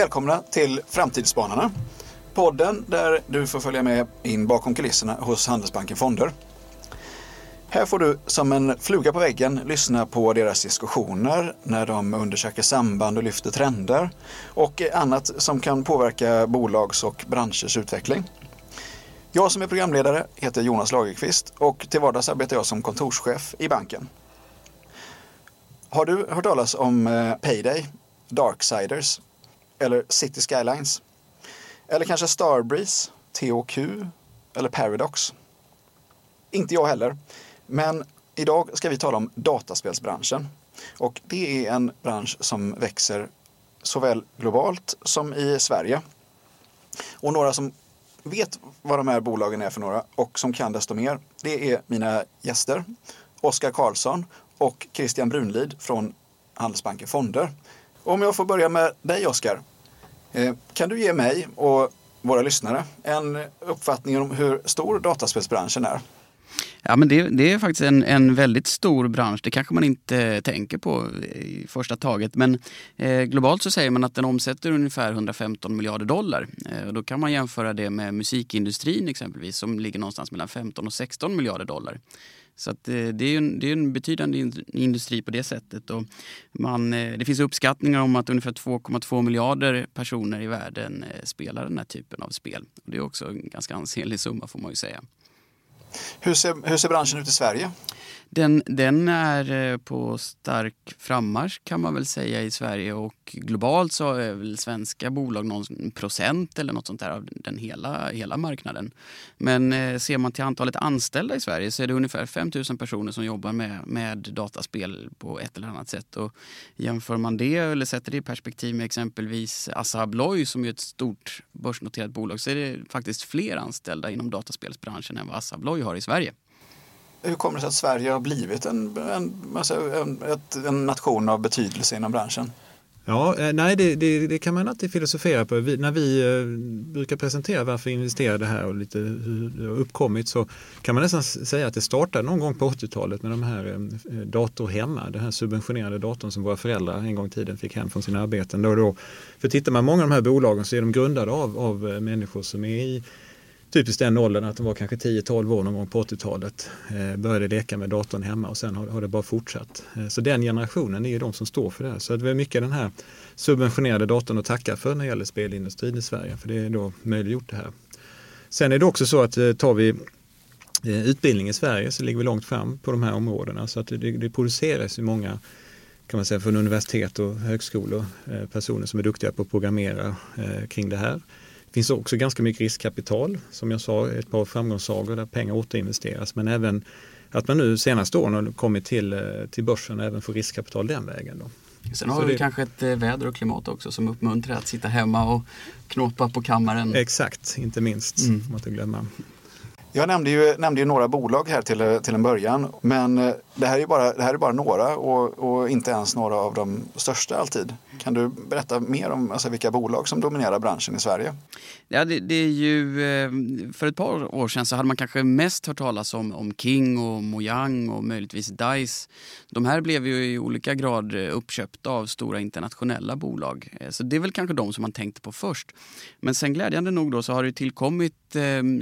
Välkomna till Framtidsspanarna. Podden där du får följa med in bakom kulisserna hos Handelsbanken Fonder. Här får du som en fluga på väggen lyssna på deras diskussioner när de undersöker samband och lyfter trender och annat som kan påverka bolags och branschers utveckling. Jag som är programledare heter Jonas Lagerqvist och till vardags arbetar jag som kontorschef i banken. Har du hört talas om eh, Payday, Darksiders eller City Skylines? Eller kanske Starbreeze, THQ eller Paradox? Inte jag heller. Men idag ska vi tala om dataspelsbranschen. Och det är en bransch som växer såväl globalt som i Sverige. Och några som vet vad de här bolagen är för några och som kan desto mer, det är mina gäster. Oskar Karlsson och Christian Brunlid från Handelsbanken Fonder. Om jag får börja med dig Oskar. Eh, kan du ge mig och våra lyssnare en uppfattning om hur stor dataspelsbranschen är? Ja, men det, det, är faktiskt en, en väldigt stor bransch. Det kanske man inte tänker på i första taget. Men eh, globalt så säger man att den omsätter ungefär 115 miljarder dollar. Eh, och då kan man jämföra det med musikindustrin exempelvis som ligger någonstans mellan 15 och 16 miljarder dollar. Så att, eh, det, är en, det är en betydande industri på det sättet. Och man, eh, det finns uppskattningar om att ungefär 2,2 miljarder personer i världen eh, spelar den här typen av spel. Och det är också en ganska ansenlig summa får man ju säga. Hur ser, hur ser branschen ut i Sverige? Den, den är eh, på stark frammarsch kan man väl säga i Sverige och globalt så är väl svenska bolag någon procent eller något sånt där av den hela, hela marknaden. Men eh, ser man till antalet anställda i Sverige så är det ungefär 5 000 personer som jobbar med, med dataspel på ett eller annat sätt. Och jämför man det eller sätter det i perspektiv med exempelvis Assa Abloy som är ett stort börsnoterat bolag så är det faktiskt fler anställda inom dataspelsbranschen än vad Assa Abloy har i Sverige hur kommer det sig att Sverige har blivit en, en, alltså en, ett, en nation av betydelse inom branschen? Ja, eh, nej det, det, det, kan man alltid filosofera på. Vi, när vi eh, brukar presentera varför vi investerade här och lite hur det har uppkommit så kan man nästan säga att det startade någon gång på 80-talet med de här eh, eh, dator hemma, den här subventionerade datorn som våra föräldrar en gång i tiden fick hem från sina arbeten. Då då. För tittar man många av de här bolagen så är de grundade av, av eh, människor som är i typiskt den åldern att de var kanske 10-12 år någon gång på 80-talet. Eh, började leka med datorn hemma och sen har, har det bara fortsatt. Eh, så den generationen är ju de som står för det här. Så det är mycket den här subventionerade datorn att tacka för när det gäller spelindustrin i Sverige. För det är då möjliggjort det här. Sen är det också så att eh, tar vi eh, utbildning i Sverige så ligger vi långt fram på de här områdena. Så att det, det produceras ju många kan man säga från universitet och högskolor, eh, personer som är duktiga på att programmera eh, kring det här. Det finns också ganska mycket riskkapital, som jag sa, ett par framgångssagor där pengar återinvesteras. Men även att man nu senaste åren har kommit till, eh, till börsen och även får riskkapital den vägen. Då. Sen har vi det... kanske ett eh, väder och klimat också som uppmuntrar att sitta hemma och knåpa på kammaren. Exakt, inte minst, mm. man inte glömma. Jag nämnde ju, nämnde ju några bolag här till, till en början, men eh, det här är bara, det här är bara några och, och, inte ens några av de största alltid. Kan du berätta mer om alltså, vilka bolag som dominerar branschen i Sverige? Ja, det, det, är ju, eh, för ett par år sedan så hade man kanske mest hört talas om, om King och Mojang och möjligtvis Dice. De här blev ju i olika grad eh, uppköpta av stora internationella bolag. Eh, så det är väl kanske de som man tänkte på först. Men sen glädjande nog då så har det tillkommit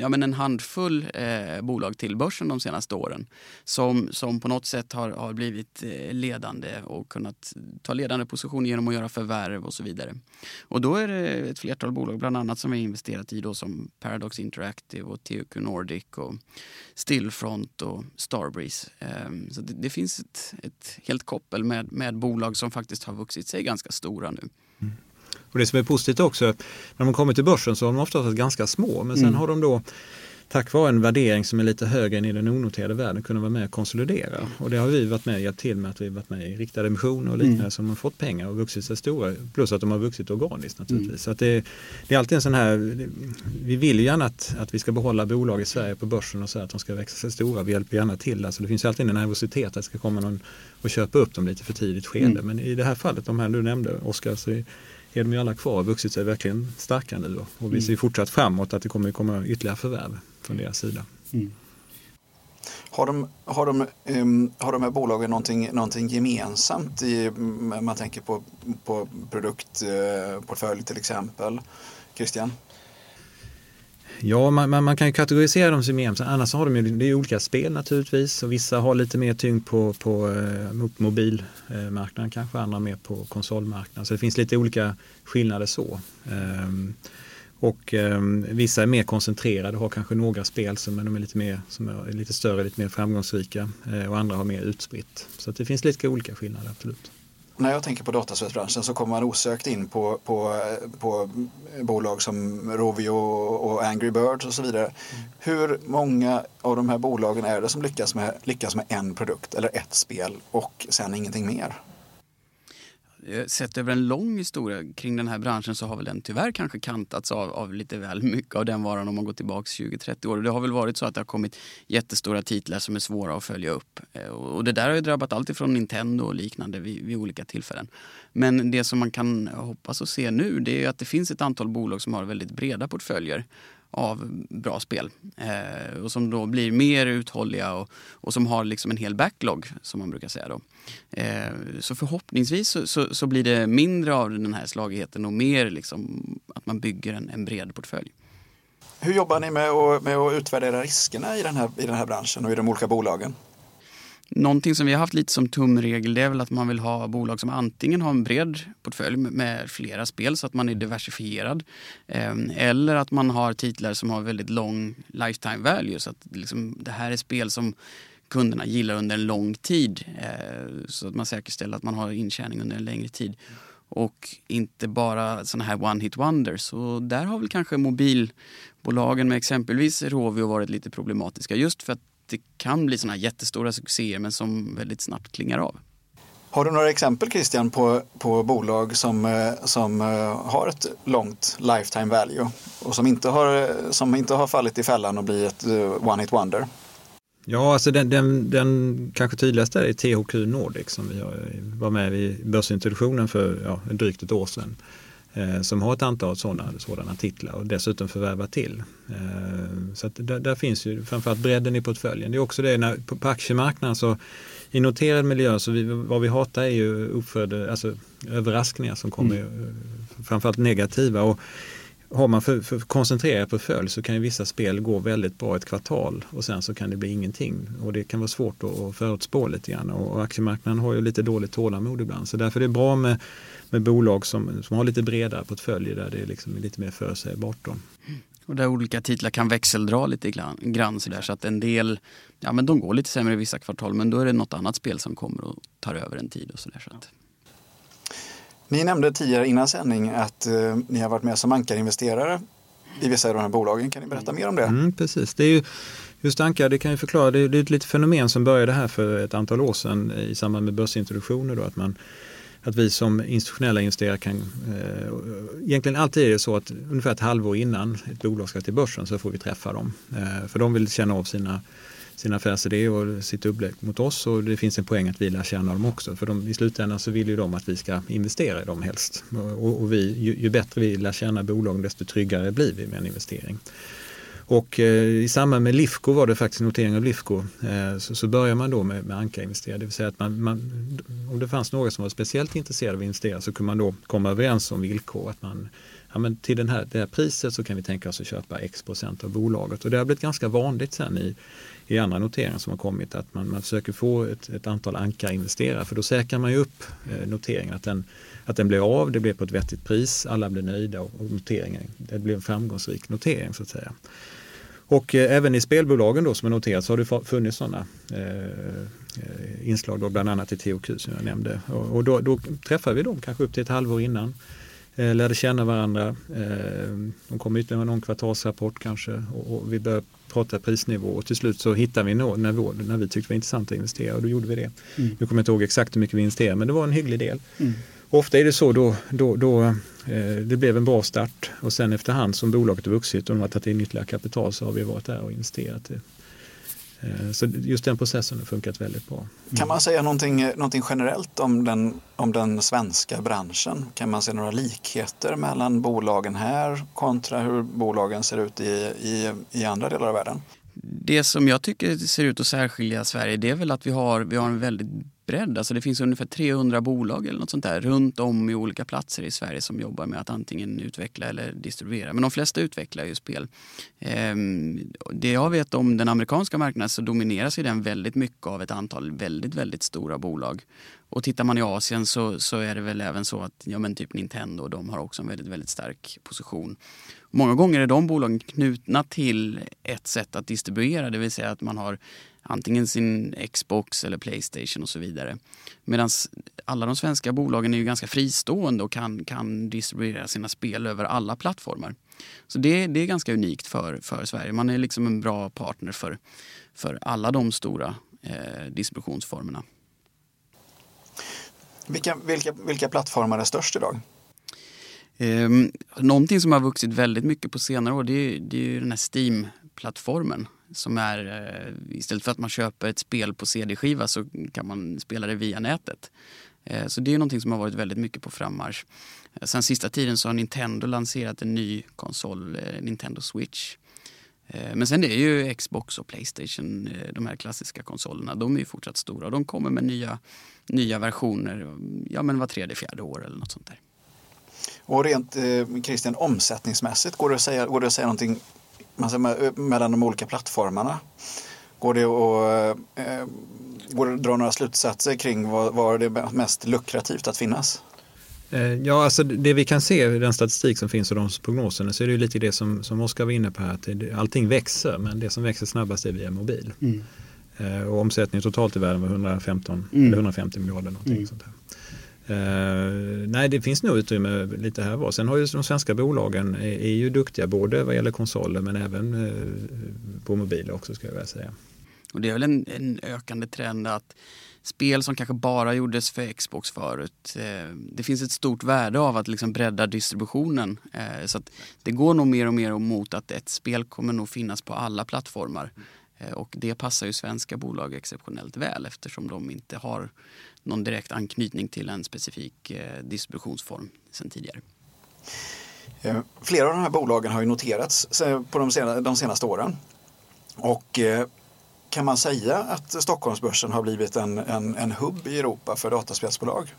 ja, men en handfull eh, bolag till börsen de senaste åren som, som på något sätt har, har blivit eh, ledande och kunnat ta ledande positioner genom att göra förvärv och så vidare. Och då är det ett flertal bolag bland annat som vi har investerat i då som Paradox Interactive och THQ Nordic och Stillfront och Starbreeze. Eh, så det, det, finns ett, ett helt koppel med, med bolag som faktiskt har vuxit sig ganska stora nu. Mm. Och det som är positivt också, när de kommer till börsen så har de ofta varit ganska små men sen mm. har de då tack vare en värdering som är lite högre än i den onoterade världen kunna vara med och konsolidera. Och det har vi varit med och hjälpt till med att vi varit med i riktade emissioner och liknande mm. som har fått pengar och vuxit sig stora. Plus att de har vuxit organiskt naturligtvis. Mm. Så att det, det, är alltid en sån här, vi vill gärna att, att vi ska behålla bolag i Sverige på börsen och så att de ska växa sig stora. Vi hjälper gärna till. Alltså det finns alltid en nervositet att det ska komma någon och köpa upp dem lite för tidigt skede. Mm. Men i det här fallet, de här du nämnde Oskar, så är de ju alla kvar och vuxit sig verkligen starka nu. Då. Och vi ser mm. fortsatt framåt att det kommer komma ytterligare förvärv från deras sida. Mm. Har de, har de, um, har de här bolagen någonting, någonting gemensamt? I, man tänker på, på produktportfölj till exempel. Christian? Ja, man, man, man, kan ju kategorisera dem som gemensamt. Annars har de ju det är olika spel naturligtvis. Och vissa har lite mer tyngd på, på eh, mobilmarknaden kanske, andra mer på konsolmarknaden. Så det finns lite olika skillnader så. Och eh, vissa är mer koncentrerade och har kanske några spel som, de är lite, mer, som är lite större, lite mer framgångsrika. Eh, och andra har mer utspritt. Så det finns lite olika skillnader, absolut. När jag tänker på dataspelsbranschen så kommer man osökt in på, på, på bolag som Rovio och Angry Birds och så vidare. Mm. Hur många av de här bolagen är det som lyckas med, lyckas med en produkt eller ett spel och sen ingenting mer? Eh, sett över en lång historia kring den här branschen så har väl den tyvärr kanske kantats av, av lite väl mycket av den varan om man går tillbaka 20-30 år. Det har väl varit så att det har kommit jättestora titlar som är svåra att följa upp. Eh, och det där har ju drabbat allt ifrån Nintendo och liknande vid, vid olika tillfällen. Men det som man kan hoppas och se nu det är att det finns ett antal bolag som har väldigt breda portföljer av bra spel. Eh, och som då blir mer uthålliga och, och som har liksom en hel backlog som man brukar säga. Då. Eh, så förhoppningsvis så, så, så, blir det mindre av den här slagigheten och mer liksom att man bygger en, en bred portfölj. Hur jobbar ni med att, med att utvärdera riskerna i den, här, i den här branschen och i de olika bolagen? Någonting som vi har haft lite som tumregel det är väl att man vill ha bolag som antingen har en bred portfölj med flera spel så att man är diversifierad. Ehm, eller att man har titlar som har väldigt lång lifetime value så att liksom, det här är spel som kunderna gillar under en lång tid. Eh, så att man säkerställer att man har intjäning under en längre tid. Och inte bara sådana här one hit wonders. Och där har väl kanske mobilbolagen med exempelvis Rovio varit lite problematiska just för att det kan bli sådana här jättestora succéer men som väldigt snabbt klingar av. Har du några exempel Christian på, på bolag som, eh, som eh, har ett långt lifetime value och som inte har, som inte har fallit i fällan och blivit ett eh, one hit wonder? Ja, alltså den, den, den kanske tydligaste är THQ Nordic som vi var med i börsintroduktionen för ja, drygt ett år sedan. Eh, som har ett antal sådana, sådana titlar och dessutom förvärvat till. Eh, så där, där, finns ju framförallt bredden i portföljen. Det är också det när, på, på aktiemarknaden så i noterad miljö så vi, vad vi hatar är ju uppförde, alltså överraskningar som kommer, mm. framförallt negativa. Och har man för, för koncentrerad portfölj så kan ju vissa spel gå väldigt bra ett kvartal och sen så kan det bli ingenting. Och det kan vara svårt att förutspå lite grann. Och aktiemarknaden har ju lite dåligt tålamod ibland. Så därför är det bra med med bolag som, som har lite bredare portföljer där det liksom är liksom lite mer förutsägbart. Och där olika titlar kan växeldra lite grann sådär så att en del, ja men de går lite sämre i vissa kvartal men då är det något annat spel som kommer och tar över en tid och sådär. Så att... Ni nämnde tidigare innan sändning att eh, ni har varit med som ankarinvesterare i vissa av de här bolagen. Kan ni berätta mer om det? Mm, precis, det är ju Just ankar, det kan ju förklara, det är, det är ett litet fenomen som började här för ett antal år sedan i samband med börsintroduktioner. Då, att man att vi som institutionella investerare kan, eh, egentligen alltid är det så att ungefär ett halvår innan ett bolag ska till börsen så får vi träffa dem. Eh, för de vill känna av sina, sina affärsidé och sitt upplägg mot oss och det finns en poäng att vi lär känna dem också. För de, i slutändan så vill ju de att vi ska investera i dem helst. Och, och vi, ju, ju, bättre vi lär känna bolagen desto tryggare blir vi med en investering. Och eh, i samband med Lifco var det faktiskt notering av Lifco eh, så, så börjar man då med, med ankarinvesterare, Det vill säga att man, man, om det fanns några som var speciellt intresserade av att investera så kunde man då komma överens om villkor. Att man, ja, men till den här, det här priset så kan vi tänka oss att köpa x procent av bolaget. Och det har blivit ganska vanligt sen i, i andra noteringar som har kommit att man, man försöker få ett, ett antal ankarinvesterare för då säkrar man ju upp eh, noteringen att den, att den blir av, det blir på ett vettigt pris, alla blir nöjda och, och noteringen, det blir en framgångsrik notering så att säga. Och eh, även i spelbolagen då som är noterat så har det funnits sådana eh, eh, inslag, då, bland annat i THQ som jag nämnde. Och, och då, då träffar vi dem kanske upp till ett halvår innan. Eh, lärde känna varandra. Eh, de kom ut med någon kvartalsrapport kanske och, och vi började prata prisnivå och till slut så hittade vi en nivå när vi tyckte det var intressant att investera och då gjorde vi det. Mm. Nu kommer jag inte ihåg exakt hur mycket vi investerade men det var en hygglig del. Mm. Ofta är det så då, då, då eh, det blev en bra start och sen efterhand som bolaget har vuxit och de har tagit in ytterligare kapital så har vi varit där och investerat. Eh, så just den processen har funkat väldigt bra. Mm. Kan man säga någonting, någonting generellt om den, om den svenska branschen? Kan man se några likheter mellan bolagen här kontra hur bolagen ser ut i, i, i andra delar av världen? Det som jag tycker ser ut att särskilja Sverige det är väl att vi har, vi har en väldigt utbredd. Alltså det finns ungefär 300 bolag eller något sånt där runt om i olika platser i Sverige som jobbar med att antingen utveckla eller distribuera. Men de flesta utvecklar ju spel. Ehm, det jag vet om den amerikanska marknaden så domineras ju den väldigt mycket av ett antal väldigt, väldigt stora bolag. Och tittar man i Asien så, så är det väl även så att ja, men typ Nintendo de har också en väldigt, väldigt stark position. Många gånger är de bolagen knutna till ett sätt att distribuera, det vill säga att man har antingen sin Xbox eller Playstation och så vidare. Medan alla de svenska bolagen är ju ganska fristående och kan, kan distribuera sina spel över alla plattformar. Så det, det är ganska unikt för, för Sverige. Man är liksom en bra partner för, för alla de stora eh, distributionsformerna. Vilka, vilka, vilka plattformar är störst idag? Eh, någonting som har vuxit väldigt mycket på senare år det är, det är ju den här Steam-plattformen. Som är, eh, istället för att man köper ett spel på CD-skiva så kan man spela det via nätet. Eh, så det är någonting som har varit väldigt mycket på frammarsch. Eh, sen sista tiden så har Nintendo lanserat en ny konsol, eh, Nintendo Switch. Eh, men sen det är ju Xbox och Playstation, eh, de här klassiska konsolerna, de är ju fortsatt stora. De kommer med nya, nya versioner ja, men var tredje, fjärde år eller något sånt där. Och rent eh, Christian, omsättningsmässigt, går det att säga, går det att säga någonting mellan de olika plattformarna? Går det att, eh, går det att dra några slutsatser kring var, var det är mest lukrativt att finnas? Eh, ja, alltså det vi kan se i den statistik som finns och de prognoserna så är det ju lite det som, som Oskar var inne på här, att allting växer men det som växer snabbast är via mobil. Mm. Eh, och omsättningen totalt i världen var 115, mm. 150 miljarder. Någonting mm. sånt här. Eh, nej, det finns nog utrymme lite här och var. Sen har ju de svenska bolagen är, är ju duktiga både vad gäller konsoler men även eh, på mobiler också skulle jag vilja säga. Och det är väl en, en, ökande trend att spel som kanske bara gjordes för Xbox förut. eh, det finns ett stort värde av att liksom bredda distributionen. så det går nog mer och mer mot att ett spel kommer nog finnas på alla plattformar. Och det passar ju svenska bolag exceptionellt väl eftersom de inte har någon direkt anknytning till en specifik eh, distributionsform sedan tidigare. Eh, flera av de här bolagen har ju noterats eh, på de, senaste, de senaste åren. Och kan man säga att Stockholmsbörsen har blivit en, en, en hubb i Europa för dataspelsbolag?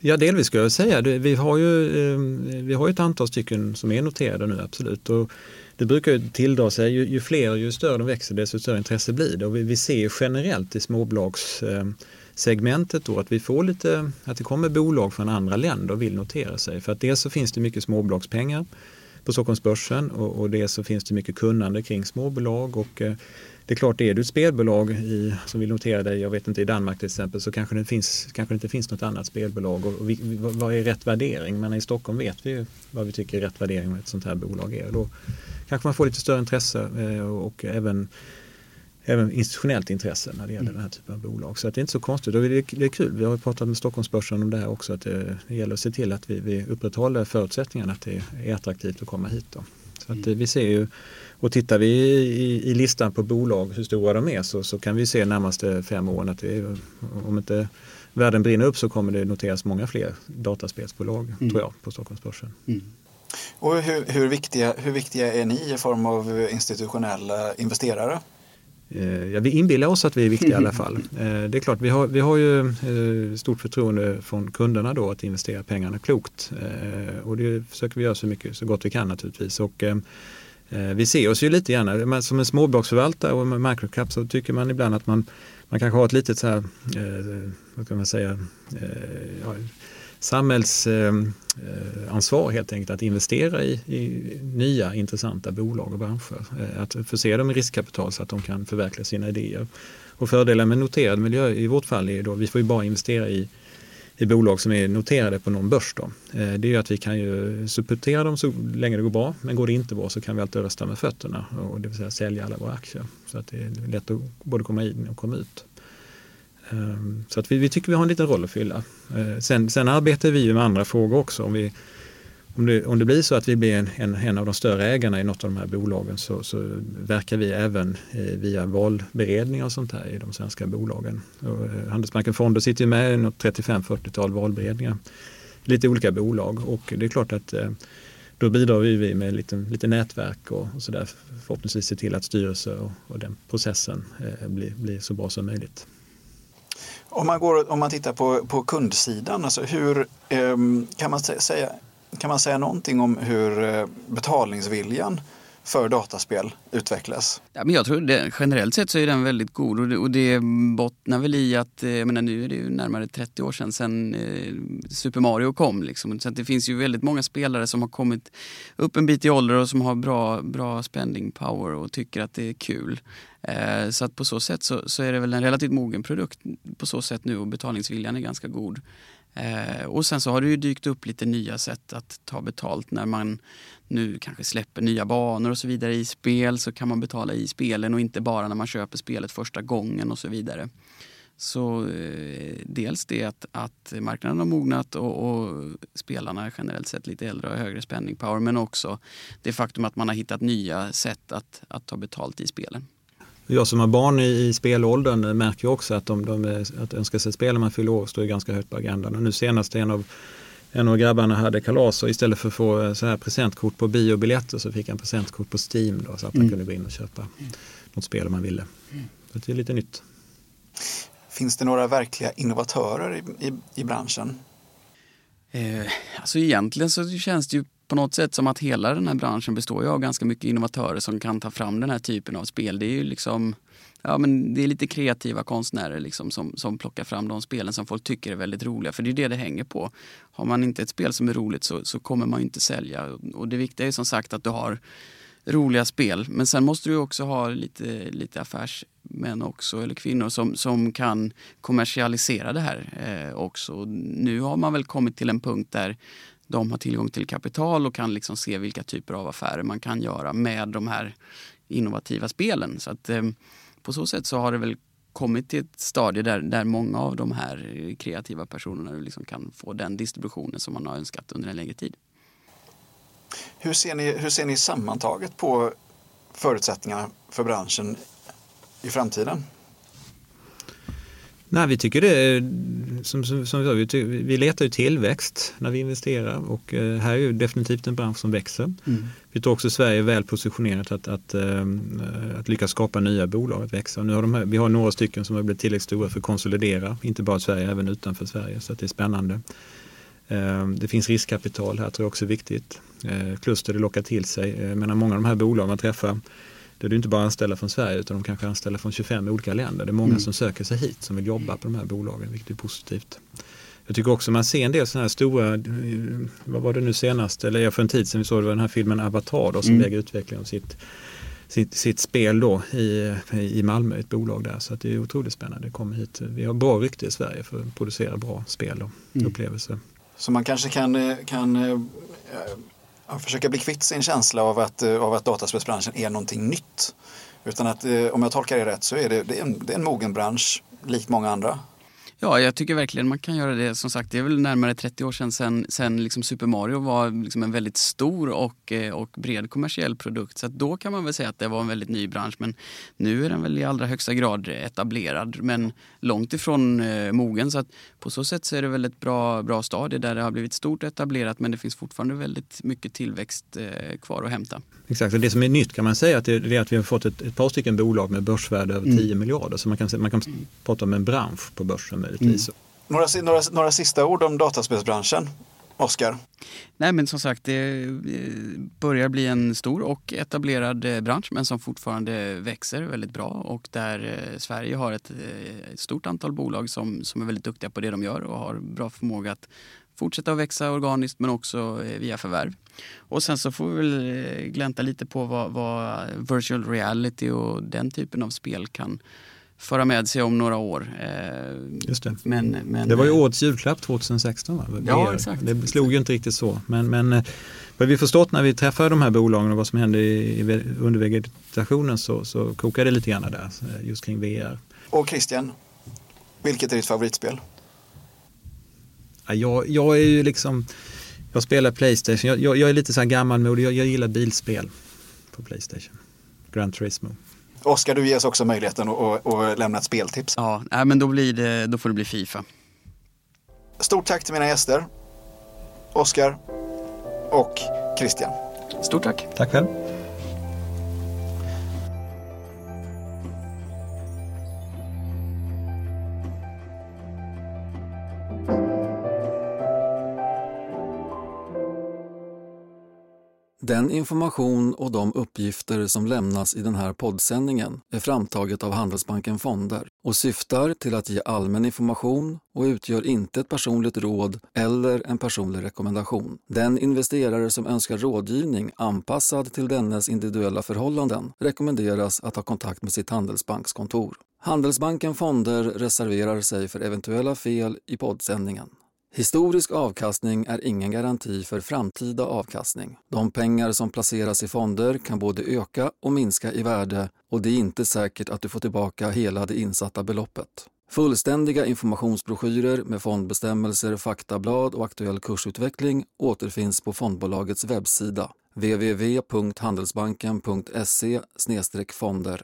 Ja, delvis skulle jag säga. Vi har ju, vi har ett antal stycken som är noterade nu, absolut. Och det brukar ju tilldra sig, ju, ju fler ju större de växer desto större intresse blir det. Och vi, vi ser generellt i småbolagssegmentet eh, då att vi får lite, att det kommer bolag från andra länder och vill notera sig. För att dels så finns det mycket småbolagspengar på Stockholmsbörsen och, och dels så finns det mycket kunnande kring småbolag och eh, det är klart, är du ett spelbolag i, som vill notera dig, jag vet inte i Danmark till exempel, så kanske det, finns, kanske det inte finns något annat spelbolag. Och, och vi, vad är rätt värdering? Men i Stockholm vet vi ju vad vi tycker är rätt värdering med ett sånt här bolag är. Då kanske man får lite större intresse eh, och även även institutionellt intresse när det gäller mm. den här typen av bolag. Så att det är inte så konstigt och det är, det är kul. Vi har pratat med Stockholmsbörsen om det här också. Att det, det gäller att se till att vi, vi upprätthåller förutsättningarna att det är attraktivt att komma hit. Då. Så att mm. vi ser ju, och tittar vi i, i, listan på bolag hur stora de är så, så kan vi se närmaste fem åren att är, om inte världen brinner upp så kommer det noteras många fler dataspelsbolag mm. tror jag på Stockholmsbörsen. Mm. Och hur, hur, viktiga, hur viktiga är ni i form av institutionella investerare? Eh, ja, vi inbillar oss att vi är viktiga i alla fall. Eh, det är klart, vi har, vi har ju eh, stort förtroende från kunderna då att investera pengarna klokt. Och det försöker vi göra så, mycket, så gott vi kan naturligtvis. Och, vi ser oss ju lite grann, som en småbolagsförvaltare och med microcap så tycker man ibland att man, man kanske har ett litet så här, vad kan man säga, samhällsansvar ehm, eh, helt enkelt att investera i, i, nya intressanta bolag och branscher. Eh, att förse dem med riskkapital så att de kan förverkliga sina idéer. Och fördelen med noterad miljö i vårt fall är då vi får ju bara investera i, i bolag som är noterade på någon börs. Då. Eh, det är ju att vi kan ju supportera dem så länge det går bra men går det inte bra så kan vi alltid rösta med fötterna och det vill säga sälja alla våra aktier. Så att det är lätt att både komma in och komma ut. Ehm, så att vi, vi, tycker vi har en liten roll att fylla. Ehm, sen, sen arbetar vi med andra frågor också. Om, vi, om, det, om det blir så att vi blir en, en, en av de större ägarna i något av de här bolagen så, så verkar vi även eh, via valberedningar och sånt här i de svenska bolagen. Och eh, Handelsbanken Fonder sitter med i 35-40-tal valberedningar. Lite olika bolag och det är klart att eh, då bidrar vi med lite, lite nätverk och, och sådär. Förhoppningsvis se till att styrelse och, och den processen eh, blir, blir så bra som möjligt. Om man, går, om man tittar på, på kundsidan, alltså hur, ehm, kan, man säga, kan man säga någonting om hur eh, betalningsviljan för dataspel utvecklas? Ja, men jag tror det, generellt sett så är den väldigt god och det, och det bottnar väl i att, eh, jag menar, nu är det ju närmare 30 år sedan, sedan eh, Super Mario kom. Liksom. Så det finns ju väldigt många spelare som har kommit upp en bit i ålder och som har bra, bra spending power och tycker att det är kul. Eh, så att på så sätt så, så, är det väl en relativt mogen produkt på så sätt nu och betalningsviljan är ganska god. Eh, och sen så har det ju dykt upp lite nya sätt att ta betalt när man nu kanske släpper nya banor och så vidare i spel så kan man betala i spelen och inte bara när man köper spelet första gången och så vidare. Så eh, dels det att, att marknaden har mognat och, och, spelarna är generellt sett lite äldre och högre spänning power men också det faktum att man har hittat nya sätt att, att ta betalt i spelen. Jag som har barn i, i spelåldern märker också att, de, de, att önska sig spel när man fyller år står ganska högt på agendan. Och nu senast en av, en av grabbarna hade kalas och istället för att få så här presentkort på biobiljetter så fick han presentkort på Steam då, så att mm. man kunde gå in och köpa mm. något spel om man ville. Mm. Så det är lite nytt. Finns det några verkliga innovatörer i, i, i branschen? Eh, alltså egentligen så känns det ju på något sätt som att hela den här branschen består ju av ganska mycket innovatörer som kan ta fram den här typen av spel. Det är ju liksom Ja, men det är lite kreativa konstnärer liksom som, som plockar fram de spelen som folk tycker är väldigt roliga. För det är det det hänger på. Har man inte ett spel som är roligt så, så kommer man inte sälja. Och det viktiga är som sagt att du har roliga spel. Men sen måste du också ha lite, lite affärsmän också, eller kvinnor, som, som kan kommersialisera det här eh, också. Nu har man väl kommit till en punkt där de har tillgång till kapital och kan liksom se vilka typer av affärer man kan göra med de här innovativa spelen. Så att, eh, på så sätt så har det väl kommit till ett stadie där, där många av de här kreativa personerna liksom kan få den distributionen som man har önskat under en längre tid. Hur ser ni, hur ser ni sammantaget på förutsättningarna för branschen i framtiden? Nej, vi tycker det som, som, som vi, sa, vi, letar ju tillväxt när vi investerar och eh, här är ju definitivt en bransch som växer. Mm. Vi tror också Sverige är väl positionerat att, att, äh, att lyckas skapa nya bolag att växa. Nu har de här, vi har några stycken som har blivit tillräckligt stora för att konsolidera, inte bara i Sverige, även utanför Sverige, så det är spännande. Äh, det finns riskkapital här, tror jag också är viktigt. Äh, kluster det lockar till sig. Menar, många av de här bolagen man träffar det är inte bara anställda från Sverige utan de kanske anställer från 25 olika länder. Det är många mm. som söker sig hit som vill jobba på de här bolagen, vilket är positivt. Jag tycker också man ser en del sådana här stora, vad var det nu senast, eller för en tid sedan vi såg det var den här filmen Avatar då, som mm. lägger utveckling av sitt, sitt, sitt spel då i, i Malmö, ett bolag där. Så det är otroligt spännande. Det kommer hit. Vi har bra rykte i Sverige för att producera bra spel och mm. upplevelser. Så man kanske kan, kan att försöka bli kvitt sin känsla av att, eh, av att dataspelsbranschen är någonting nytt. Utan att eh, om jag tolkar det rätt så är det, det, är en, det är en mogen bransch likt många andra. Ja, jag tycker verkligen man kan göra det. Som sagt, det är väl närmare 30 år sedan sen, sen liksom Super Mario var liksom en väldigt stor och, eh, och bred kommersiell produkt. Så då kan man väl säga att det var en väldigt ny bransch. Men nu är den väl i allra högsta grad etablerad, men långt ifrån eh, mogen. Så att på så sätt så är det väl ett bra, bra stadie där det har blivit stort och etablerat, men det finns fortfarande väldigt mycket tillväxt eh, kvar att hämta. Exakt, och det som är nytt kan man säga att det är att vi har fått ett, ett par stycken bolag med börsvärde över 10 mm. miljarder. Så man kan, man kan prata om en bransch på börsen möjligtvis. Mm. Några, några, några sista ord om dataspelsbranschen? Oskar? Nej men som sagt det eh, börjar bli en stor och etablerad eh, bransch men som fortfarande växer väldigt bra och där eh, Sverige har ett, ett stort antal bolag som, som är väldigt duktiga på det de gör och har bra förmåga att fortsätta att växa organiskt men också via förvärv. Och sen så får vi väl glänta lite på vad, vad virtual reality och den typen av spel kan föra med sig om några år. Eh, Just det. Men, men, det var ju eh, årets julklapp 2016. Va? Ja, exakt. Det slog ju inte riktigt så. Men, men eh, vad vi förstått när vi träffar de här bolagen och vad som händer i, under vegetationen så, så kokar det lite grann där just kring VR. Och Christian, vilket är ditt favoritspel? Ja, jag, jag är ju liksom, jag spelar Playstation, jag, jag, jag är lite så här gammalmodig, jag, jag gillar bilspel på Playstation. Gran Turismo. Oskar, du ges också möjligheten att, att lämna ett speltips. Ja, men då, blir det, då får det bli Fifa. Stort tack till mina gäster. Oskar och Christian. Stort tack. Tack själv. Den information och de uppgifter som lämnas i den här poddsändningen är framtaget av Handelsbanken Fonder och syftar till att ge allmän information och utgör inte ett personligt råd eller en personlig rekommendation. Den investerare som önskar rådgivning anpassad till dennes individuella förhållanden rekommenderas att ha kontakt med sitt Handelsbankskontor. Handelsbanken Fonder reserverar sig för eventuella fel i poddsändningen. Historisk avkastning är ingen garanti för framtida avkastning. De pengar som placeras i fonder kan både öka och minska i värde och det är inte säkert att du får tillbaka hela det insatta beloppet. Fullständiga informationsbroschyrer med fondbestämmelser, faktablad och aktuell kursutveckling återfinns på fondbolagets webbsida www.handelsbanken.se fonder